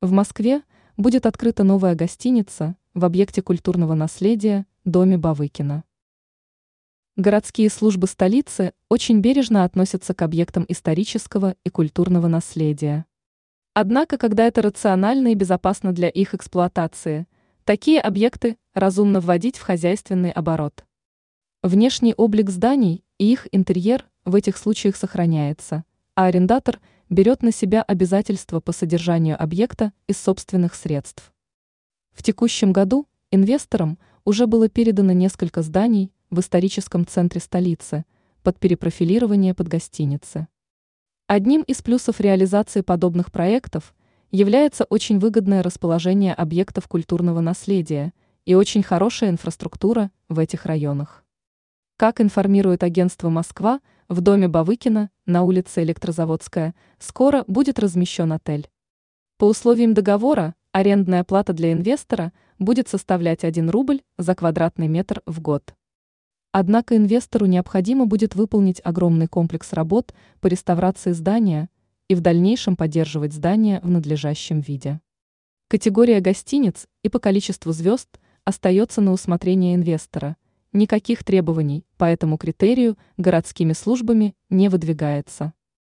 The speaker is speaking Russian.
В Москве будет открыта новая гостиница в объекте культурного наследия Доме Бавыкина. Городские службы столицы очень бережно относятся к объектам исторического и культурного наследия. Однако, когда это рационально и безопасно для их эксплуатации, такие объекты разумно вводить в хозяйственный оборот. Внешний облик зданий и их интерьер в этих случаях сохраняется, а арендатор берет на себя обязательства по содержанию объекта из собственных средств. В текущем году инвесторам уже было передано несколько зданий в историческом центре столицы под перепрофилирование под гостиницы. Одним из плюсов реализации подобных проектов является очень выгодное расположение объектов культурного наследия и очень хорошая инфраструктура в этих районах. Как информирует агентство «Москва», в доме Бавыкина на улице Электрозаводская скоро будет размещен отель. По условиям договора арендная плата для инвестора будет составлять 1 рубль за квадратный метр в год. Однако инвестору необходимо будет выполнить огромный комплекс работ по реставрации здания и в дальнейшем поддерживать здание в надлежащем виде. Категория гостиниц и по количеству звезд остается на усмотрение инвестора. Никаких требований по этому критерию городскими службами не выдвигается.